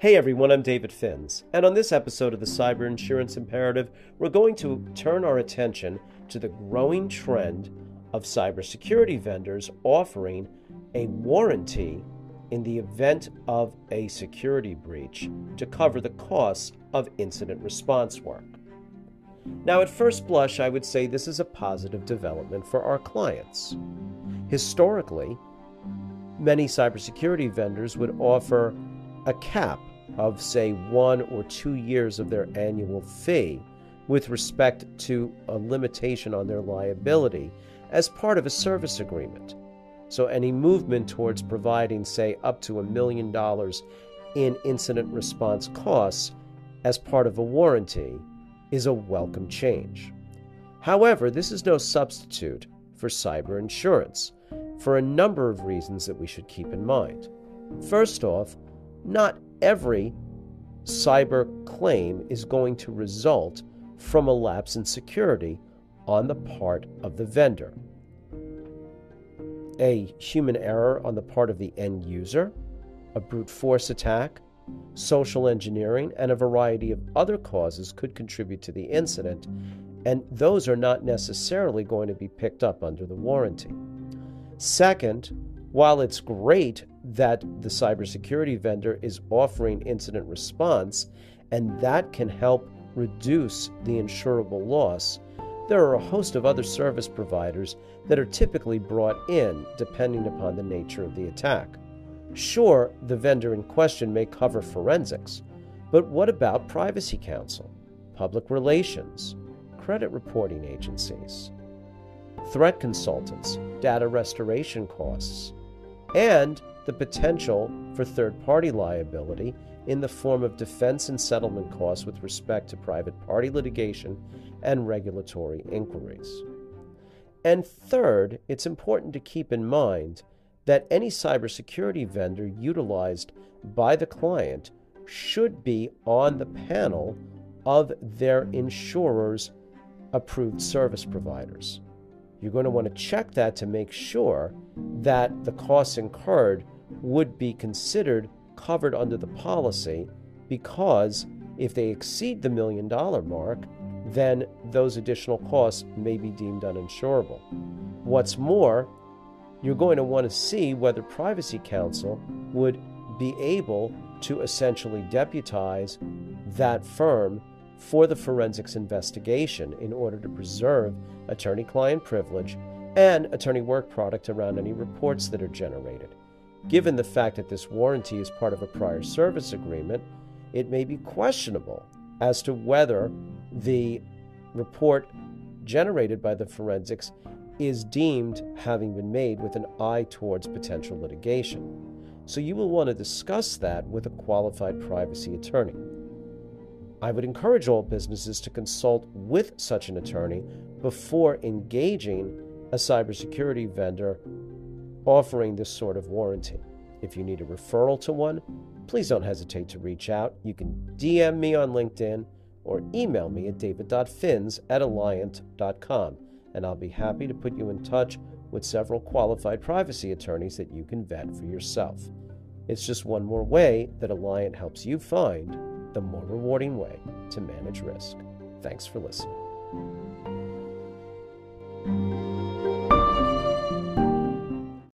Hey everyone, I'm David Finz, and on this episode of the Cyber Insurance Imperative, we're going to turn our attention to the growing trend of cybersecurity vendors offering a warranty in the event of a security breach to cover the costs of incident response work. Now, at first blush, I would say this is a positive development for our clients. Historically, many cybersecurity vendors would offer a cap of, say, one or two years of their annual fee with respect to a limitation on their liability as part of a service agreement. So, any movement towards providing, say, up to a million dollars in incident response costs as part of a warranty is a welcome change. However, this is no substitute for cyber insurance for a number of reasons that we should keep in mind. First off, not every cyber claim is going to result from a lapse in security on the part of the vendor. A human error on the part of the end user, a brute force attack, social engineering, and a variety of other causes could contribute to the incident, and those are not necessarily going to be picked up under the warranty. Second, while it's great that the cybersecurity vendor is offering incident response and that can help reduce the insurable loss, there are a host of other service providers that are typically brought in depending upon the nature of the attack. Sure, the vendor in question may cover forensics, but what about privacy counsel, public relations, credit reporting agencies, threat consultants, data restoration costs, and the potential for third party liability in the form of defense and settlement costs with respect to private party litigation and regulatory inquiries. And third, it's important to keep in mind that any cybersecurity vendor utilized by the client should be on the panel of their insurer's approved service providers. You're going to want to check that to make sure that the costs incurred would be considered covered under the policy because if they exceed the million dollar mark, then those additional costs may be deemed uninsurable. What's more, you're going to want to see whether Privacy Counsel would be able to essentially deputize that firm for the forensics investigation in order to preserve attorney client privilege and attorney work product around any reports that are generated. Given the fact that this warranty is part of a prior service agreement, it may be questionable as to whether the report generated by the forensics is deemed having been made with an eye towards potential litigation. So you will want to discuss that with a qualified privacy attorney. I would encourage all businesses to consult with such an attorney before engaging a cybersecurity vendor offering this sort of warranty. If you need a referral to one, please don't hesitate to reach out. You can DM me on LinkedIn or email me at david.finz at alliant.com, and I'll be happy to put you in touch with several qualified privacy attorneys that you can vet for yourself. It's just one more way that Alliant helps you find the more rewarding way to manage risk. Thanks for listening.